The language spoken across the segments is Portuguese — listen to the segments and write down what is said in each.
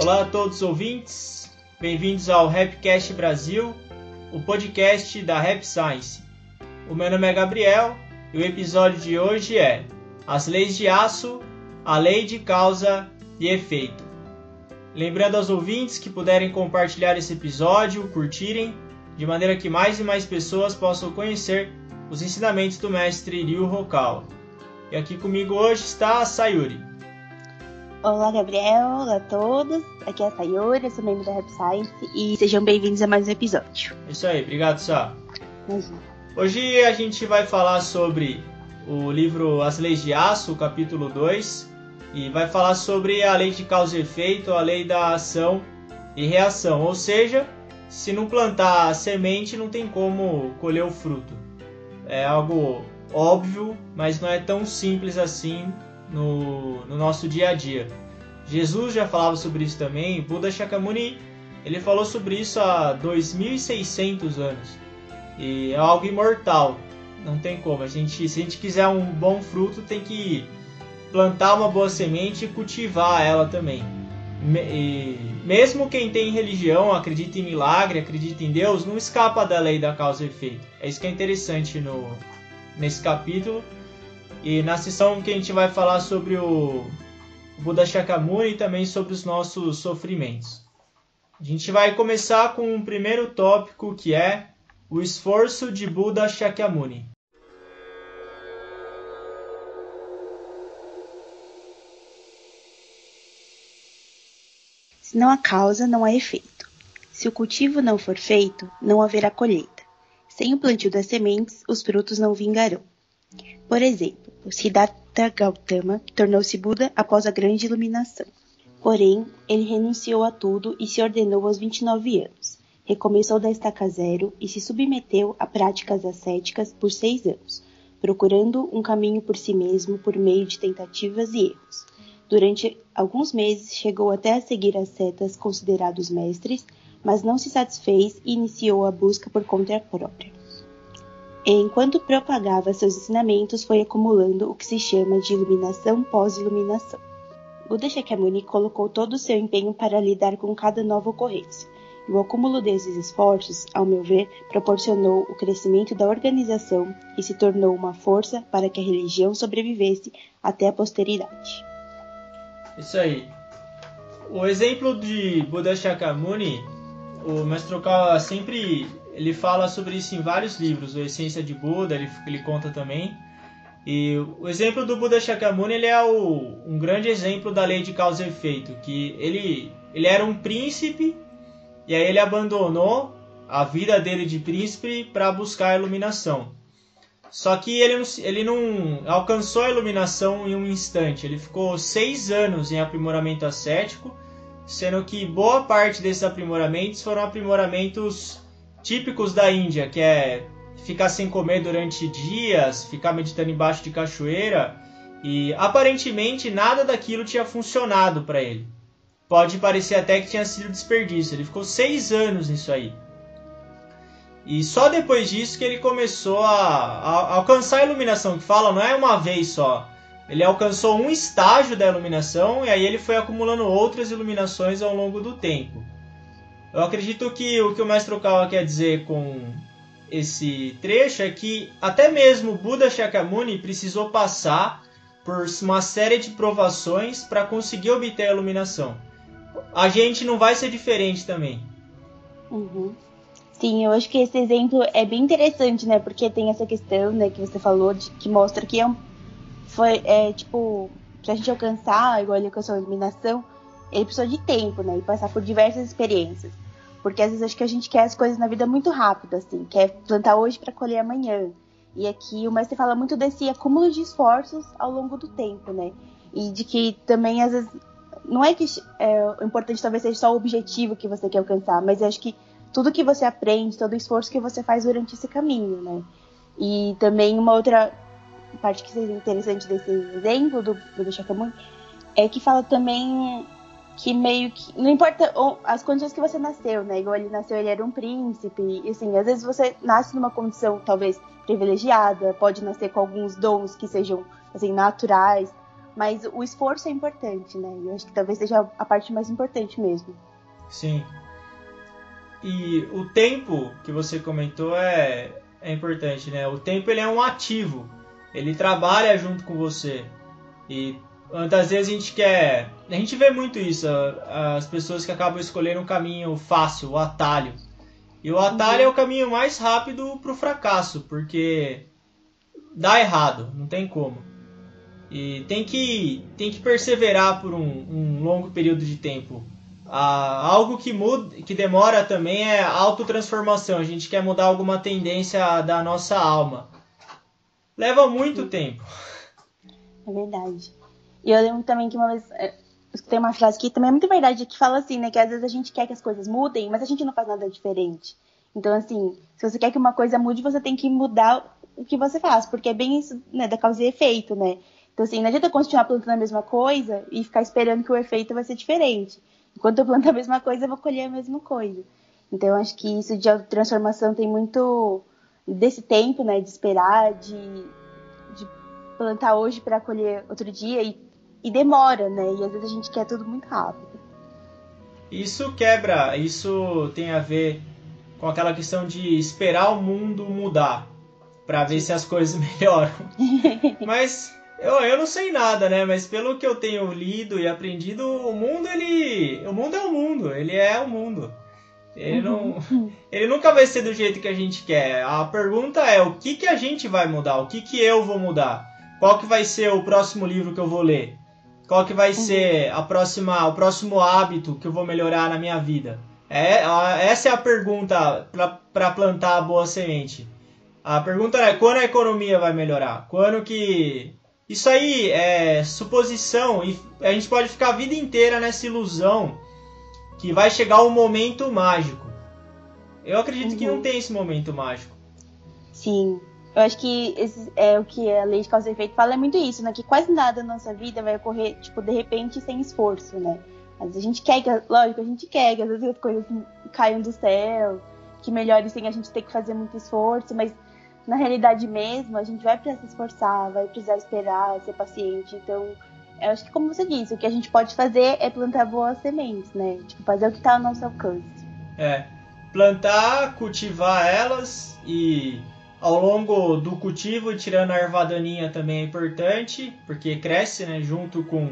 Olá a todos os ouvintes, bem-vindos ao Rapcast Brasil, o podcast da Rap Science. O meu nome é Gabriel e o episódio de hoje é As Leis de Aço, a Lei de Causa e Efeito. Lembrando aos ouvintes que puderem compartilhar esse episódio, curtirem, de maneira que mais e mais pessoas possam conhecer os ensinamentos do mestre Ryu Hokawa. E aqui comigo hoje está a Sayuri. Olá, Gabriel. Olá a todos. Aqui é a Sayuri, eu sou membro da Rap Science e sejam bem-vindos a mais um episódio. Isso aí, obrigado, Sá. Imagina. Hoje a gente vai falar sobre o livro As Leis de Aço, capítulo 2, e vai falar sobre a lei de causa e efeito, a lei da ação e reação. Ou seja, se não plantar a semente, não tem como colher o fruto. É algo óbvio, mas não é tão simples assim no, no nosso dia a dia. Jesus já falava sobre isso também, Buda Shakyamuni ele falou sobre isso há 2600 anos. E é algo imortal, não tem como. A gente, se a gente quiser um bom fruto, tem que plantar uma boa semente e cultivar ela também. E mesmo quem tem religião, acredita em milagre, acredita em Deus, não escapa da lei da causa e efeito. É isso que é interessante no, nesse capítulo. E na sessão que a gente vai falar sobre o Buda Shakyamuni e também sobre os nossos sofrimentos. A gente vai começar com o primeiro tópico que é o esforço de Buda Shakyamuni. Se não há causa, não há efeito. Se o cultivo não for feito, não haverá colheita. Sem o plantio das sementes, os frutos não vingarão. Por exemplo, Siddhartha Gautama tornou-se Buda após a grande iluminação. Porém, ele renunciou a tudo e se ordenou aos 29 anos. Recomeçou da estaca zero e se submeteu a práticas ascéticas por seis anos, procurando um caminho por si mesmo por meio de tentativas e erros. Durante alguns meses chegou até a seguir as setas considerados mestres, mas não se satisfez e iniciou a busca por conta própria. Enquanto propagava seus ensinamentos, foi acumulando o que se chama de iluminação pós-iluminação. Buda Shakyamuni colocou todo o seu empenho para lidar com cada nova ocorrência. E o acúmulo desses esforços, ao meu ver, proporcionou o crescimento da organização e se tornou uma força para que a religião sobrevivesse até a posteridade. Isso aí. O exemplo de Buda Shakyamuni, o Mestre Okawa sempre ele fala sobre isso em vários livros. A Essência de Buda, ele, ele conta também. E o exemplo do Buda Shakyamuni ele é o, um grande exemplo da lei de causa e efeito, que ele, ele era um príncipe e aí ele abandonou a vida dele de príncipe para buscar a iluminação. Só que ele, ele não alcançou a iluminação em um instante. Ele ficou seis anos em aprimoramento ascético, sendo que boa parte desses aprimoramentos foram aprimoramentos típicos da Índia, que é ficar sem comer durante dias, ficar meditando embaixo de cachoeira, e aparentemente nada daquilo tinha funcionado para ele. Pode parecer até que tinha sido desperdício. Ele ficou seis anos nisso aí. E só depois disso que ele começou a, a, alcançar a iluminação, que fala não é uma vez só. Ele alcançou um estágio da iluminação e aí ele foi acumulando outras iluminações ao longo do tempo. Eu acredito que o que o Mestre Okawa quer dizer com esse trecho é que até mesmo Buda Shakyamuni precisou passar por uma série de provações para conseguir obter a iluminação. A gente não vai ser diferente também. Uhum. Sim, eu acho que esse exemplo é bem interessante, né? Porque tem essa questão, né, que você falou, de, que mostra que é um, foi, é, tipo, pra gente alcançar, igual ele alcançou a iluminação, ele precisou de tempo, né? E passar por diversas experiências. Porque às vezes acho que a gente quer as coisas na vida muito rápido, assim, quer plantar hoje para colher amanhã. E aqui o mestre fala muito desse acúmulo de esforços ao longo do tempo, né? E de que também às vezes não é que é, o importante talvez seja só o objetivo que você quer alcançar, mas acho que tudo que você aprende, todo o esforço que você faz durante esse caminho, né? E também uma outra parte que seria interessante desse exemplo do, do Shakyamuni é que fala também que meio que. Não importa as condições que você nasceu, né? Igual ele nasceu, ele era um príncipe. E assim, às vezes você nasce numa condição talvez privilegiada, pode nascer com alguns dons que sejam assim, naturais. Mas o esforço é importante, né? E eu acho que talvez seja a parte mais importante mesmo. Sim. E o tempo que você comentou é, é importante, né? O tempo ele é um ativo. Ele trabalha junto com você. E muitas vezes a gente quer. A gente vê muito isso, as pessoas que acabam escolhendo um caminho fácil, o atalho. E o atalho é o caminho mais rápido para o fracasso, porque dá errado, não tem como. E tem que, tem que perseverar por um, um longo período de tempo. Ah, algo que muda, que demora também é autotransformação. A gente quer mudar alguma tendência da nossa alma. Leva muito Sim. tempo. É verdade. E eu lembro também que uma vez é, escutei uma frase que também é muito verdade, que fala assim, né? Que às vezes a gente quer que as coisas mudem, mas a gente não faz nada diferente. Então, assim, se você quer que uma coisa mude, você tem que mudar o que você faz, porque é bem isso, né, da causa e efeito, né? Então, assim, não adianta continuar plantando a mesma coisa e ficar esperando que o efeito vai ser diferente. Enquanto eu planto a mesma coisa, eu vou colher a mesma coisa. Então, acho que isso de transformação tem muito desse tempo, né, de esperar, de, de plantar hoje para colher outro dia e, e demora, né? E às vezes a gente quer tudo muito rápido. Isso quebra, isso tem a ver com aquela questão de esperar o mundo mudar para ver se as coisas melhoram. Mas eu, eu não sei nada, né? Mas pelo que eu tenho lido e aprendido, o mundo, ele. O mundo é o mundo, ele é o mundo. Ele, não, uhum. ele nunca vai ser do jeito que a gente quer. A pergunta é o que, que a gente vai mudar? O que, que eu vou mudar? Qual que vai ser o próximo livro que eu vou ler? Qual que vai uhum. ser a próxima, o próximo hábito que eu vou melhorar na minha vida? É, essa é a pergunta para plantar a boa semente. A pergunta é quando a economia vai melhorar? Quando que isso aí é suposição e a gente pode ficar a vida inteira nessa ilusão que vai chegar um momento mágico. Eu acredito uhum. que não uhum. tem esse momento mágico. Sim. Eu acho que esse é o que a lei de causa e efeito fala é muito isso, né? Que quase nada na nossa vida vai ocorrer, tipo, de repente, sem esforço, né? Mas a gente quer que, lógico, a gente quer que às vezes as coisas caiam do céu, que melhore sem a gente ter que fazer muito esforço, mas na realidade mesmo, a gente vai precisar se esforçar, vai precisar esperar, ser paciente. Então, eu acho que, como você disse, o que a gente pode fazer é plantar boas sementes, né? Tipo, fazer o que está ao nosso alcance. É. Plantar, cultivar elas e ao longo do cultivo, tirando a erva daninha também é importante, porque cresce, né? Junto com.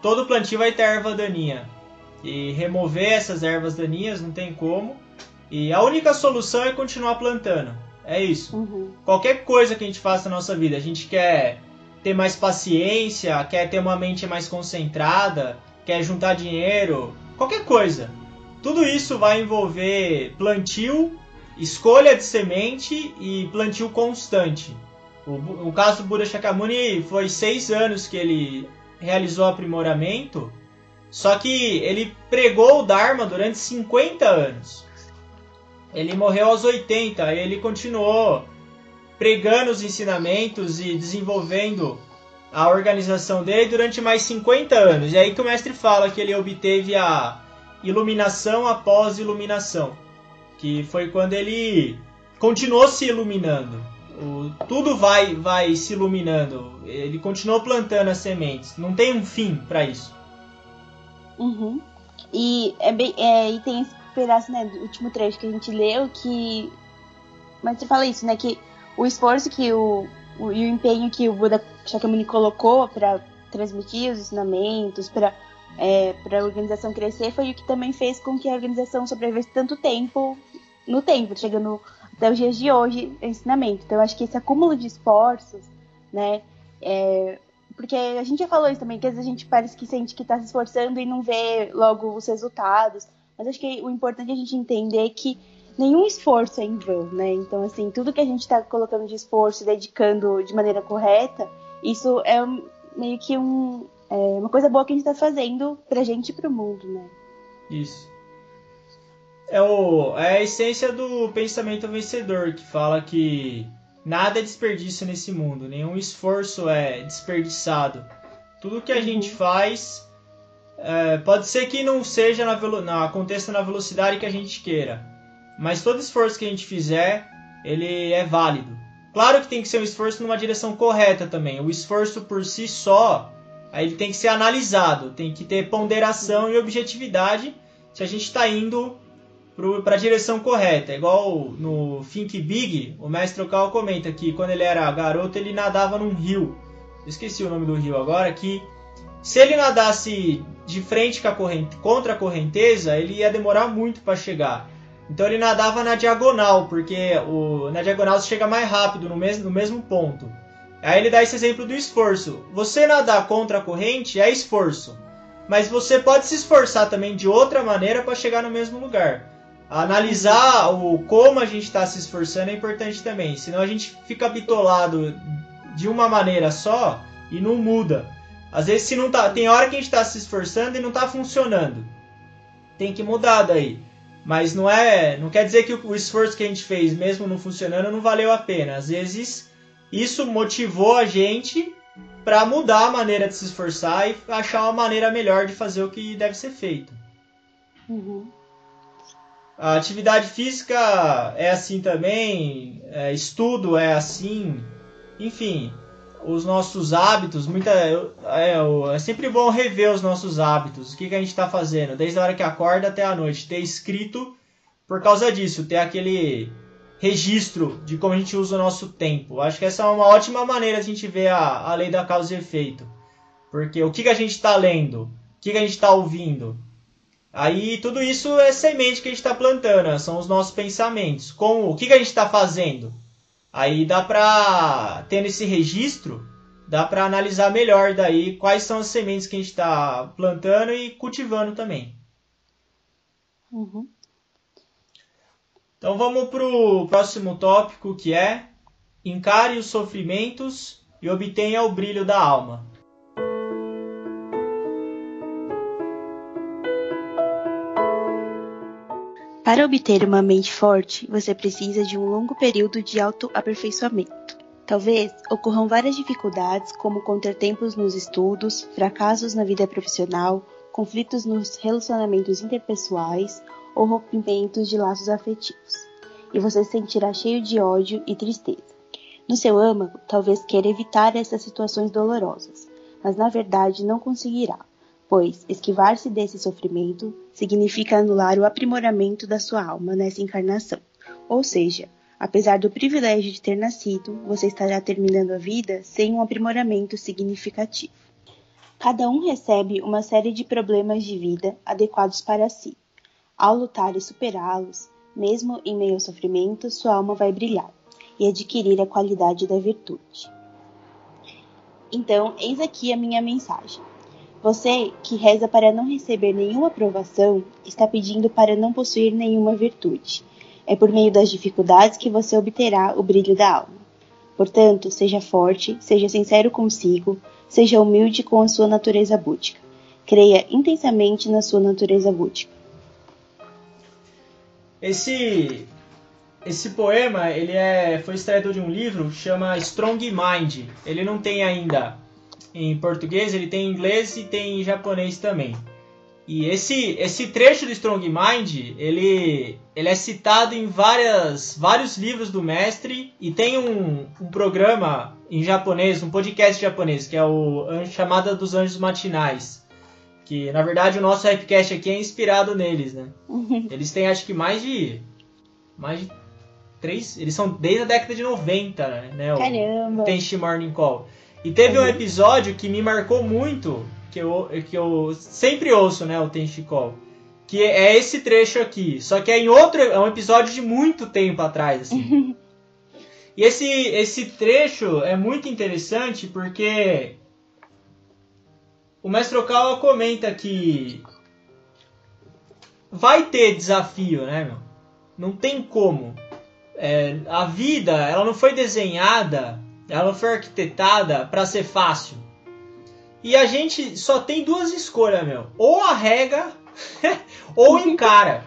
Todo plantio vai ter erva daninha. E remover essas ervas daninhas não tem como. E a única solução é continuar plantando. É isso. Uhum. Qualquer coisa que a gente faça na nossa vida, a gente quer ter mais paciência, quer ter uma mente mais concentrada, quer juntar dinheiro, qualquer coisa. Tudo isso vai envolver plantio, escolha de semente e plantio constante. O, o caso do Buda Shakyamuni foi seis anos que ele realizou aprimoramento, só que ele pregou o Dharma durante 50 anos. Ele morreu aos 80 e ele continuou pregando os ensinamentos e desenvolvendo a organização dele durante mais 50 anos. E aí que o mestre fala que ele obteve a iluminação após iluminação, que foi quando ele continuou se iluminando. O, tudo vai vai se iluminando. Ele continuou plantando as sementes. Não tem um fim para isso. Uhum. E, é bem, é, e tem pedaço, né, do último trecho que a gente leu, que. Mas você fala isso, né? Que o esforço que o, o e o empenho que o Buda Shakyamuni colocou para transmitir os ensinamentos, para é, para a organização crescer, foi o que também fez com que a organização sobrevivesse tanto tempo no tempo, chegando até os dias de hoje, ensinamento. Então, eu acho que esse acúmulo de esforços, né, é, porque a gente já falou isso também, que às vezes a gente parece que sente que está se esforçando e não vê logo os resultados. Mas acho que o importante é a gente entender que nenhum esforço é em vão, né? Então, assim, tudo que a gente está colocando de esforço, dedicando de maneira correta, isso é meio que um, é uma coisa boa que a gente está fazendo pra gente e pro mundo, né? Isso. É, o, é a essência do pensamento vencedor, que fala que nada é desperdício nesse mundo, nenhum esforço é desperdiçado. Tudo que a uhum. gente faz é, pode ser que não seja na, na, aconteça na velocidade que a gente queira, mas todo esforço que a gente fizer, ele é válido. Claro que tem que ser um esforço numa direção correta também. O esforço por si só, Aí ele tem que ser analisado, tem que ter ponderação e objetividade se a gente está indo para a direção correta. Igual no Think Big, o mestre Okal comenta que quando ele era garoto ele nadava num rio. esqueci o nome do rio agora, que se ele nadasse de frente a corrente, contra a correnteza, ele ia demorar muito para chegar. Então ele nadava na diagonal, porque o, na diagonal você chega mais rápido no no mesmo ponto. Aí ele dá esse exemplo do esforço. Você nadar contra a corrente é esforço, mas você pode se esforçar também de outra maneira para chegar no mesmo lugar. Analisar o como a gente está se esforçando é importante também, senão a gente fica bitolado de uma maneira só e não muda. Às vezes se não tá, tem hora que a gente está se esforçando e não está funcionando. Tem que mudar daí. Mas não é, não quer dizer que o esforço que a gente fez, mesmo não funcionando, não valeu a pena. Às vezes isso motivou a gente para mudar a maneira de se esforçar e achar uma maneira melhor de fazer o que deve ser feito. Uhum. A atividade física é assim também, é, estudo é assim, enfim, os nossos hábitos, muita, é, é, sempre bom rever os nossos hábitos, o que, que a gente está fazendo, desde a hora que acorda até a noite, ter escrito por causa disso, ter aquele registro de como a gente usa o nosso tempo. Acho que essa é uma ótima maneira de a gente ver a, a lei da causa e efeito. Porque o que, que a gente está lendo, o que, que a gente está ouvindo. Aí tudo isso é semente que a gente está plantando, né? são os nossos pensamentos. Com o que, que a gente está fazendo? Aí dá para tendo esse registro, dá para analisar melhor daí quais são as sementes que a gente está plantando e cultivando também. Uhum. Então vamos para o próximo tópico que é encare os sofrimentos e obtenha o brilho da alma. Para obter uma mente forte, você precisa de um longo período de autoaperfeiçoamento. Talvez ocorram várias dificuldades, como contratempos nos estudos, fracassos na vida profissional, conflitos nos relacionamentos interpessoais ou rompimentos de laços afetivos, e você se sentirá cheio de ódio e tristeza. No seu âmago, talvez queira evitar essas situações dolorosas, mas na verdade não conseguirá, pois esquivar-se desse sofrimento significa anular o aprimoramento da sua alma nessa encarnação. Ou seja, apesar do privilégio de ter nascido, você estará terminando a vida sem um aprimoramento significativo. Cada um recebe uma série de problemas de vida adequados para si, ao lutar e superá-los, mesmo em meio ao sofrimento, sua alma vai brilhar e adquirir a qualidade da virtude. Então, eis aqui a minha mensagem. Você que reza para não receber nenhuma aprovação, está pedindo para não possuir nenhuma virtude. É por meio das dificuldades que você obterá o brilho da alma. Portanto, seja forte, seja sincero consigo, seja humilde com a sua natureza búdica. Creia intensamente na sua natureza búdica. Esse esse poema ele é foi extraído de um livro que chama Strong Mind. Ele não tem ainda em português, ele tem em inglês e tem em japonês também. E esse esse trecho do Strong Mind, ele ele é citado em várias vários livros do mestre e tem um, um programa em japonês, um podcast japonês que é o Chamada dos Anjos Matinais que na verdade o nosso Rapcast aqui é inspirado neles, né? Eles têm acho que mais de. Mais de três. Eles são desde a década de 90, né? O Caramba! Tenchi Morning Call. E teve uhum. um episódio que me marcou muito, que eu, que eu sempre ouço, né? O Tenchi Call. Que é esse trecho aqui. Só que é em outro. É um episódio de muito tempo atrás, assim. e esse, esse trecho é muito interessante porque o mestre Okawa comenta que vai ter desafio, né, meu? Não tem como. É, a vida, ela não foi desenhada, ela foi arquitetada para ser fácil. E a gente só tem duas escolhas, meu. Ou arrega, ou encara.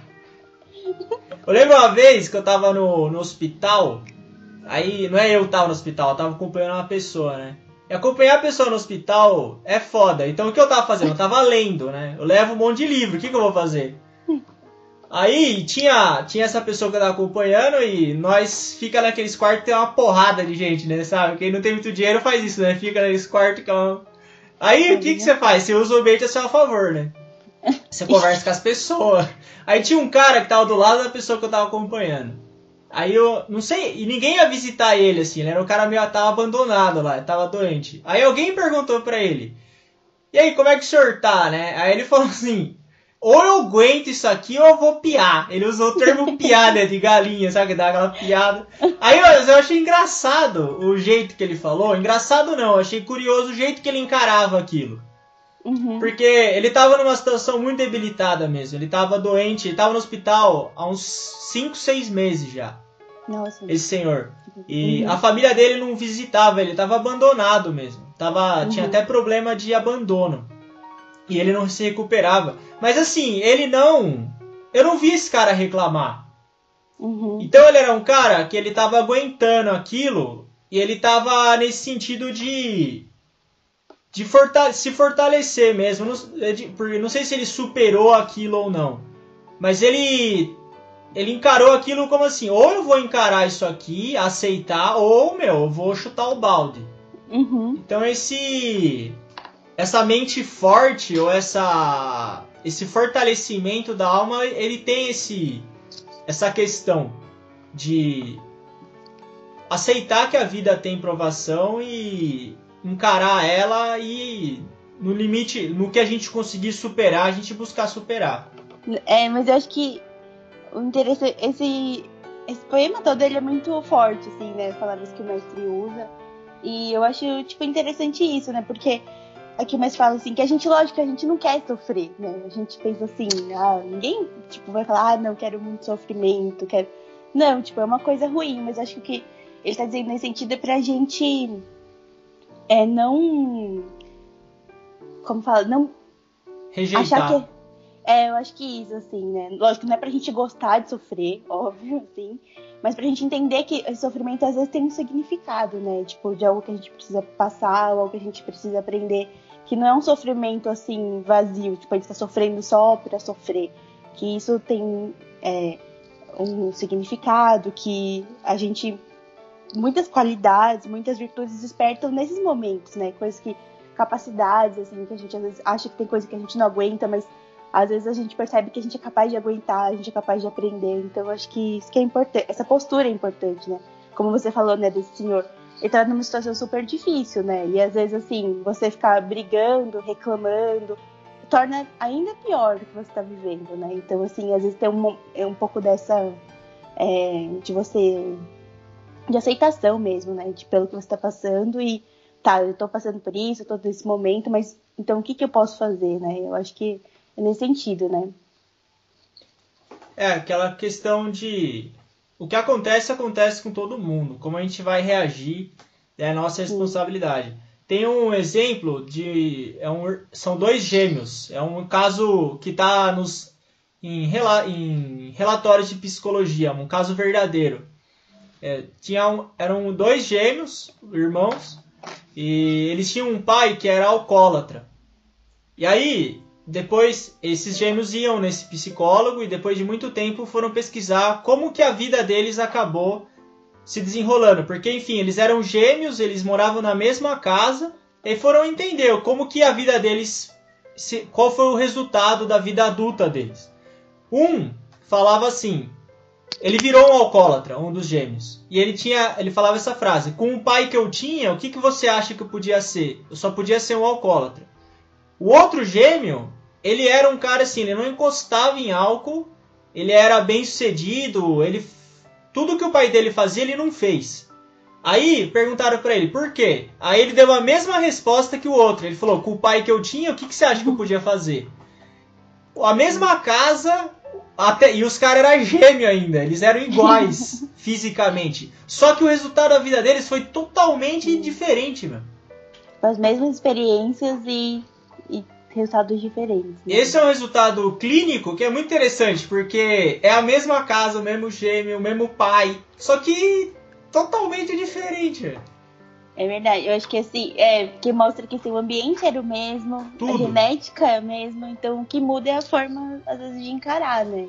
Eu lembro uma vez que eu tava no, no hospital, aí não é eu que tava no hospital, eu tava acompanhando uma pessoa, né? E acompanhar a pessoa no hospital é foda. Então o que eu tava fazendo? Eu tava lendo, né? Eu levo um monte de livro, o que, que eu vou fazer? Aí tinha, tinha essa pessoa que eu tava acompanhando e nós fica naqueles quartos tem uma porrada de gente, né? Sabe? Quem não tem muito dinheiro faz isso, né? Fica naqueles quartos que é uma, Aí o que, que você faz? Você usa o ambiente a seu favor, né? Você conversa com as pessoas. Aí tinha um cara que tava do lado da pessoa que eu tava acompanhando. Aí eu não sei, e ninguém ia visitar ele assim, era um cara meio tava abandonado lá, tava doente. Aí alguém perguntou para ele: "E aí, como é que o senhor tá, né?" Aí ele falou assim: "Ou eu aguento isso aqui ou eu vou piar". Ele usou o termo piar, né, de galinha, sabe que dá aquela piada. Aí eu, eu achei engraçado o jeito que ele falou, engraçado não, eu achei curioso o jeito que ele encarava aquilo. Uhum. Porque ele tava numa situação muito debilitada mesmo. Ele tava doente, ele tava no hospital há uns 5, 6 meses já. Nossa. Esse senhor. E Uhum. a família dele não visitava, ele tava abandonado mesmo. Tava, Uhum. Tinha até problema de abandono. E ele não se recuperava. Mas assim, ele não. Eu não vi esse cara reclamar. Uhum. Então ele era um cara que ele tava aguentando aquilo e ele tava nesse sentido de de forta- se fortalecer mesmo. Não, é de- porque não sei se ele superou aquilo ou não, mas ele ele encarou aquilo como assim: ou eu vou encarar isso aqui, aceitar, ou meu, eu vou chutar o balde. Uhum. Então esse essa mente forte ou essa esse fortalecimento da alma, ele tem esse essa questão de aceitar que a vida tem provação e encarar ela e no limite, no que a gente conseguir superar, a gente buscar superar. É, mas eu acho que o interessante, esse, esse poema todo ele é muito forte, assim, né? As palavras que o mestre usa. E eu acho, tipo, interessante isso, né? Porque aqui o mestre fala assim, que a gente, lógico, a gente não quer sofrer, né? A gente pensa assim, ah, ninguém, tipo, vai falar, ah, não, quero muito sofrimento, quero... Não, tipo, é uma coisa ruim, mas acho que o que ele tá dizendo nesse sentido é pra gente é, não... Como fala? Não Rejeitar. achar que. É, eu acho que isso, assim, né? Lógico, não é pra gente gostar de sofrer, óbvio, assim. Mas pra gente entender que esse sofrimento às vezes tem um significado, né? Tipo, de algo que a gente precisa passar, ou algo que a gente precisa aprender. Que não é um sofrimento, assim, vazio. Tipo, a gente tá sofrendo só pra sofrer. Que isso tem é, um significado, que a gente. Muitas qualidades, muitas virtudes despertam nesses momentos, né? Coisas que. Capacidades, assim, que a gente às vezes acha que tem coisa que a gente não aguenta, mas às vezes a gente percebe que a gente é capaz de aguentar, a gente é capaz de aprender. Então, acho que isso que é importante, essa postura é importante, né? Como você falou, né, desse senhor. Ele tá numa situação super difícil, né? E às vezes, assim, você ficar brigando, reclamando, torna ainda pior do que você tá vivendo, né? Então, assim, às vezes tem um, é um pouco dessa. é, de você. de aceitação mesmo, né? De pelo que você tá passando e. Tá, eu tô passando por isso, eu tô nesse momento, mas então o que que eu posso fazer, né? Eu acho que nesse sentido, né? É, aquela questão de. O que acontece, acontece com todo mundo. Como a gente vai reagir é a nossa responsabilidade. Tem um exemplo de. É um, são dois gêmeos. É um caso que está nos. Em, rela, em relatórios de psicologia, um caso verdadeiro. É, tinha um, eram dois gêmeos, irmãos, e eles tinham um pai que era alcoólatra. E aí, depois, esses gêmeos iam nesse psicólogo e depois de muito tempo foram pesquisar como que a vida deles acabou se desenrolando. Porque, enfim, eles eram gêmeos, eles moravam na mesma casa e foram entender como que a vida deles... se- qual foi o resultado da vida adulta deles. Um falava assim... Ele virou um alcoólatra, um dos gêmeos. E ele tinha, ele falava essa frase: "Com o pai que eu tinha, o que, que você acha que eu podia ser? Eu só podia ser um alcoólatra." O outro gêmeo, ele era um cara assim, ele não encostava em álcool, ele era bem sucedido, ele tudo que o pai dele fazia ele não fez. Aí perguntaram pra ele por quê? Aí ele deu a mesma resposta que o outro. Ele falou: "Com o pai que eu tinha, o que, que você acha que eu podia fazer?" A mesma casa, até e os caras eram gêmeos ainda, eles eram iguais fisicamente. Só que o resultado da vida deles foi totalmente diferente, mano. As mesmas experiências e, e resultados diferentes. né? Esse é um resultado clínico que é muito interessante, porque é a mesma casa, o mesmo gêmeo, o mesmo pai, só que totalmente diferente. É verdade, eu acho que assim, é, que mostra que assim, o ambiente era o mesmo, Tudo. a genética é a mesma, então o que muda é a forma, às vezes, de encarar, né?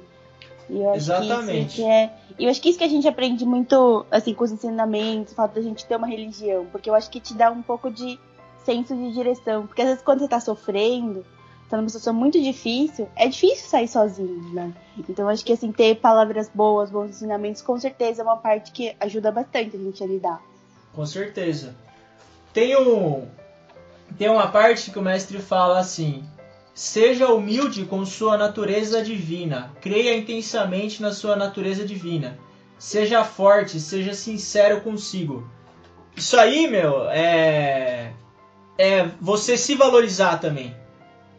E eu Exatamente. que é. E eu acho que isso que a gente aprende muito, assim, com os ensinamentos, o fato da gente ter uma religião, porque eu acho que te dá um pouco de senso de direção. Porque às vezes quando você tá sofrendo, tá numa situação muito difícil, é difícil sair sozinho, né? Então acho que assim, ter palavras boas, bons ensinamentos, com certeza é uma parte que ajuda bastante a gente a lidar. Com certeza. Tem um. Tem uma parte que o mestre fala assim: Seja humilde com sua natureza divina, creia intensamente na sua natureza divina. Seja forte, seja sincero consigo. Isso aí, meu, é. É você se valorizar também.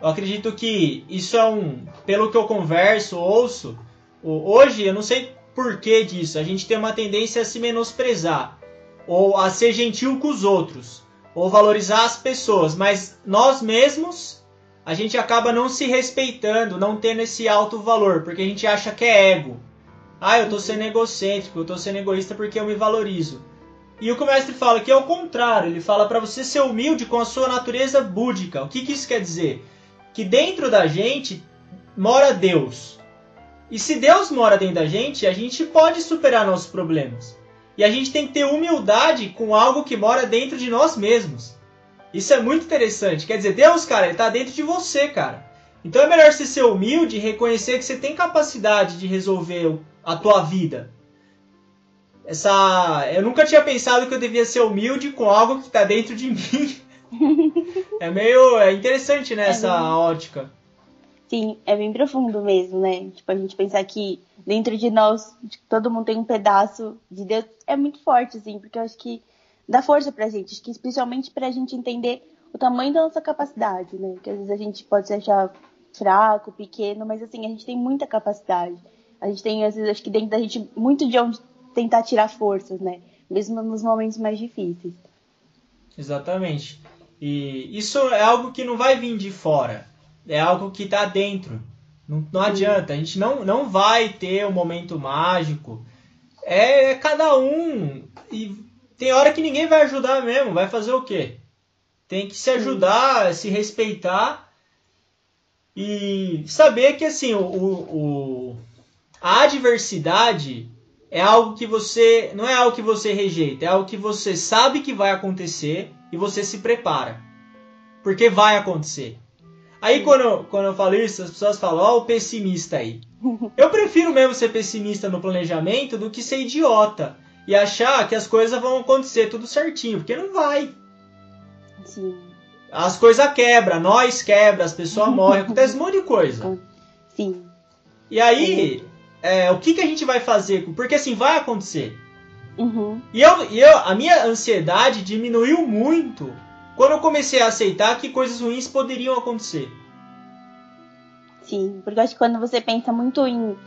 Eu acredito que isso é um. Pelo que eu converso, ouço, hoje eu não sei por que disso. A gente tem uma tendência a se menosprezar, ou a ser gentil com os outros, ou valorizar as pessoas, mas nós mesmos a gente acaba não se respeitando, não tendo esse alto valor, porque a gente acha que é ego. Ah, eu tô sendo egocêntrico, eu tô sendo egoísta porque eu me valorizo. E o que o mestre fala aqui é o contrário, ele fala para você ser humilde com a sua natureza búdica. O que, que isso quer dizer? Que dentro da gente mora Deus. E se Deus mora dentro da gente, a gente pode superar nossos problemas. E a gente tem que ter humildade com algo que mora dentro de nós mesmos. Isso é muito interessante. Quer dizer, Deus, cara, ele tá dentro de você, cara. Então é melhor você ser humilde e reconhecer que você tem capacidade de resolver a tua vida. Essa, eu nunca tinha pensado que eu devia ser humilde com algo que está dentro de mim. é meio é interessante né, é essa bem... ótica. Sim, é bem profundo mesmo, né? Tipo, a gente pensar que dentro de nós todo mundo tem um pedaço de Deus é muito forte, assim, porque eu acho que dá força pra gente, acho que especialmente pra gente entender o tamanho da nossa capacidade, né? Que às vezes a gente pode se achar fraco, pequeno, mas assim, a gente tem muita capacidade. A gente tem, às vezes, acho que dentro da gente muito de onde tentar tirar forças, né? Mesmo nos momentos mais difíceis. Exatamente. E isso é algo que não vai vir de fora. É algo que está dentro. Não, não adianta. A gente não, não vai ter um momento mágico. É, é cada um. E tem hora que ninguém vai ajudar mesmo. Vai fazer o quê? Tem que se ajudar, se respeitar e saber que assim o, o, a adversidade é algo que você não é algo que você rejeita, é algo que você sabe que vai acontecer e você se prepara. Porque vai acontecer. Aí quando eu, quando eu falo isso, as pessoas falam, ó, oh, o pessimista aí. Eu prefiro mesmo ser pessimista no planejamento do que ser idiota e achar que as coisas vão acontecer tudo certinho, porque não vai. Sim. As coisas quebram, nós quebra, as pessoas morrem, acontece um monte de coisa. Sim. E aí, é, o que, que a gente vai fazer? Porque assim, vai acontecer. Uhum. E, eu, eu, a minha ansiedade diminuiu muito quando eu comecei a aceitar que coisas ruins poderiam acontecer. Sim, porque eu acho que quando você pensa muito em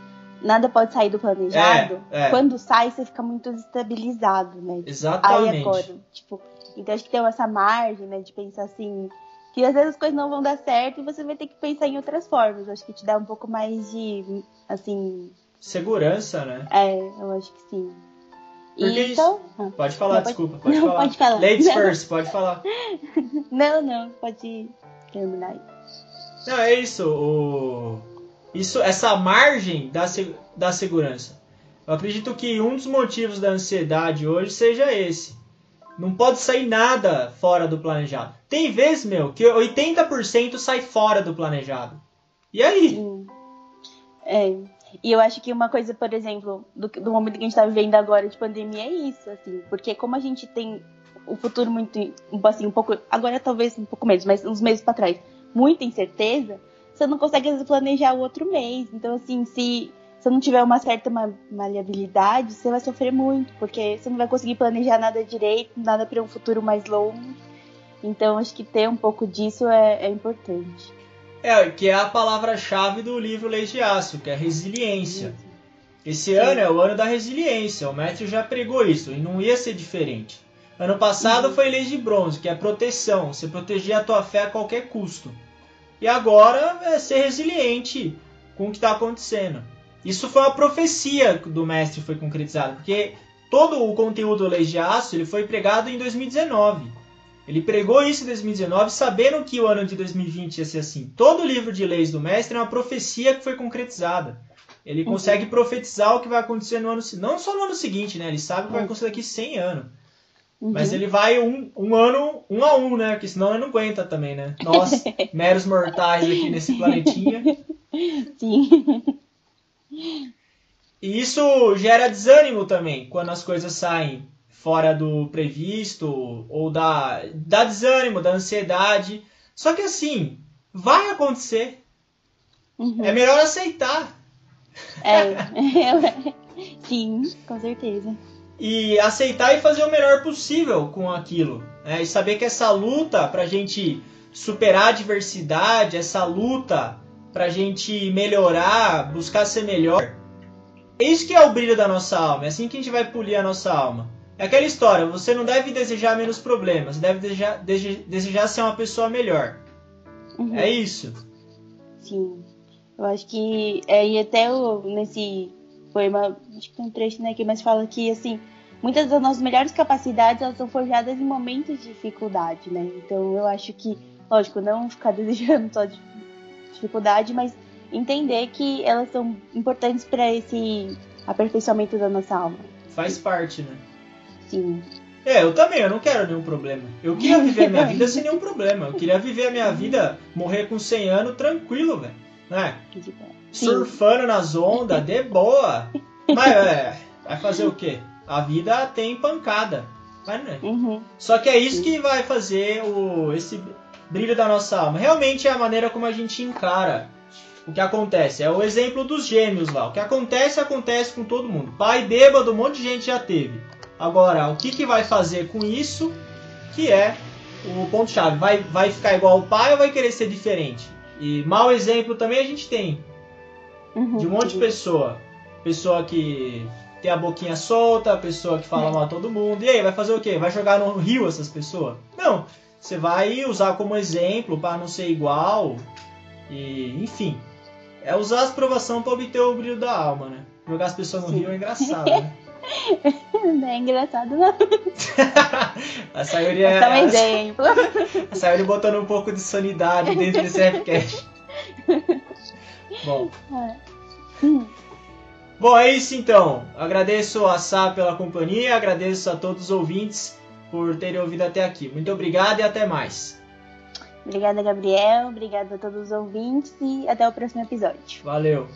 nada pode sair do planejado, é, é. quando sai você fica muito desestabilizado, né? Exatamente. Aí agora, tipo, então acho que tem essa margem, né, de pensar assim, que às vezes as coisas não vão dar certo e você vai ter que pensar em outras formas. Acho que te dá um pouco mais de, assim, Segurança, né? É, eu acho que sim. Porque então, isso... Pode falar, não, desculpa, pode, não, falar. pode falar. Ladies não. first, pode falar. Não, não, pode terminar aí. Não, é isso. O... isso essa margem da, da segurança. Eu acredito que um dos motivos da ansiedade hoje seja esse. Não pode sair nada fora do planejado. Tem vezes, meu, que 80% sai fora do planejado. E aí? É, e eu acho que uma coisa, por exemplo, do, do momento que a gente está vivendo agora de pandemia é isso, assim, porque como a gente tem o futuro muito, assim, um pouco, agora talvez um pouco menos, mas uns meses para trás, muita incerteza, você não consegue planejar o outro mês. Então, assim, se você não tiver uma certa maleabilidade, você vai sofrer muito, porque você não vai conseguir planejar nada direito, nada para um futuro mais longo. Então, acho que ter um pouco disso é, é importante. É, que é a palavra-chave do livro Leis de Aço, que é resiliência. Esse Sim. ano é o ano da resiliência, o Matthew já pregou isso, e não ia ser diferente. Ano passado foi Leis de Bronze, que é proteção, você proteger a tua fé a qualquer custo. E agora é ser resiliente com o que está acontecendo. Isso foi uma profecia do mestre foi concretizado, porque todo o conteúdo do Leis de Aço ele foi pregado em 2019. Ele pregou isso em 2019, sabendo que o ano de 2020 ia ser assim. Todo o livro de leis do mestre é uma profecia que foi concretizada. Ele uhum. consegue profetizar o que vai acontecer no ano não só no ano seguinte, né? Ele sabe o que vai acontecer daqui 100 anos. Uhum. Mas ele vai um, um ano, um a um, né? Porque senão ele não aguenta também, né? Nós, meros mortais aqui nesse planetinha. Sim. E isso gera desânimo também, quando as coisas saem fora do previsto, ou dá, dá desânimo, dá ansiedade. Só que assim, vai acontecer. Uhum. É melhor aceitar. É, sim, com certeza. E aceitar e fazer o melhor possível com aquilo. Né? E saber que essa luta pra gente superar a adversidade, essa luta pra gente melhorar, buscar ser melhor. É isso que é o brilho da nossa alma. É assim que a gente vai polir a nossa alma. É aquela história, você não deve desejar menos problemas, deve desejar, desejar ser uma pessoa melhor. Uhum. É isso. Sim. Eu acho que. É, e até o, nesse poema, acho que tem um trecho né, aqui, mas fala que assim, muitas das nossas melhores capacidades elas são forjadas em momentos de dificuldade, né? Então eu acho que, lógico, não ficar desejando só de dificuldade, mas entender que elas são importantes para esse aperfeiçoamento da nossa alma. Faz parte, né? É, eu também, eu não quero nenhum problema. Eu queria viver a minha vida sem nenhum problema. Eu queria viver a minha vida, morrer com 100 anos tranquilo, velho né? Surfando nas ondas, de boa. Mas é, vai fazer o quê? A vida tem pancada. Mas, né? Uhum. Só que é isso que vai fazer o, esse brilho da nossa alma. Realmente é a maneira como a gente encara o que acontece. É o exemplo dos gêmeos lá. O que acontece, acontece com todo mundo. Pai bêbado, um monte de gente já teve. Agora, o que, que vai fazer com isso? Que é o ponto-chave. Vai, vai ficar igual o pai ou vai querer ser diferente? E mau exemplo também a gente tem. Uhum, de um monte de pessoa. Pessoa que tem a boquinha solta, pessoa que fala é. mal a todo mundo. E aí, vai fazer o quê? Vai jogar no rio essas pessoas? Não. Você vai usar como exemplo para não ser igual. E, enfim. É usar as provação para obter o brilho da alma, né? Jogar as pessoas no rio é engraçado, né? Não é engraçado, não. a Sayuri é. um exemplo. A Sayuri botando um pouco de sanidade dentro desse Rapcast. Bom. É. Bom, é isso então. Agradeço a Sá pela companhia, agradeço a todos os ouvintes por terem ouvido até aqui. Muito obrigado e até mais. Obrigada, Gabriel. Obrigada a todos os ouvintes e até o próximo episódio. Valeu.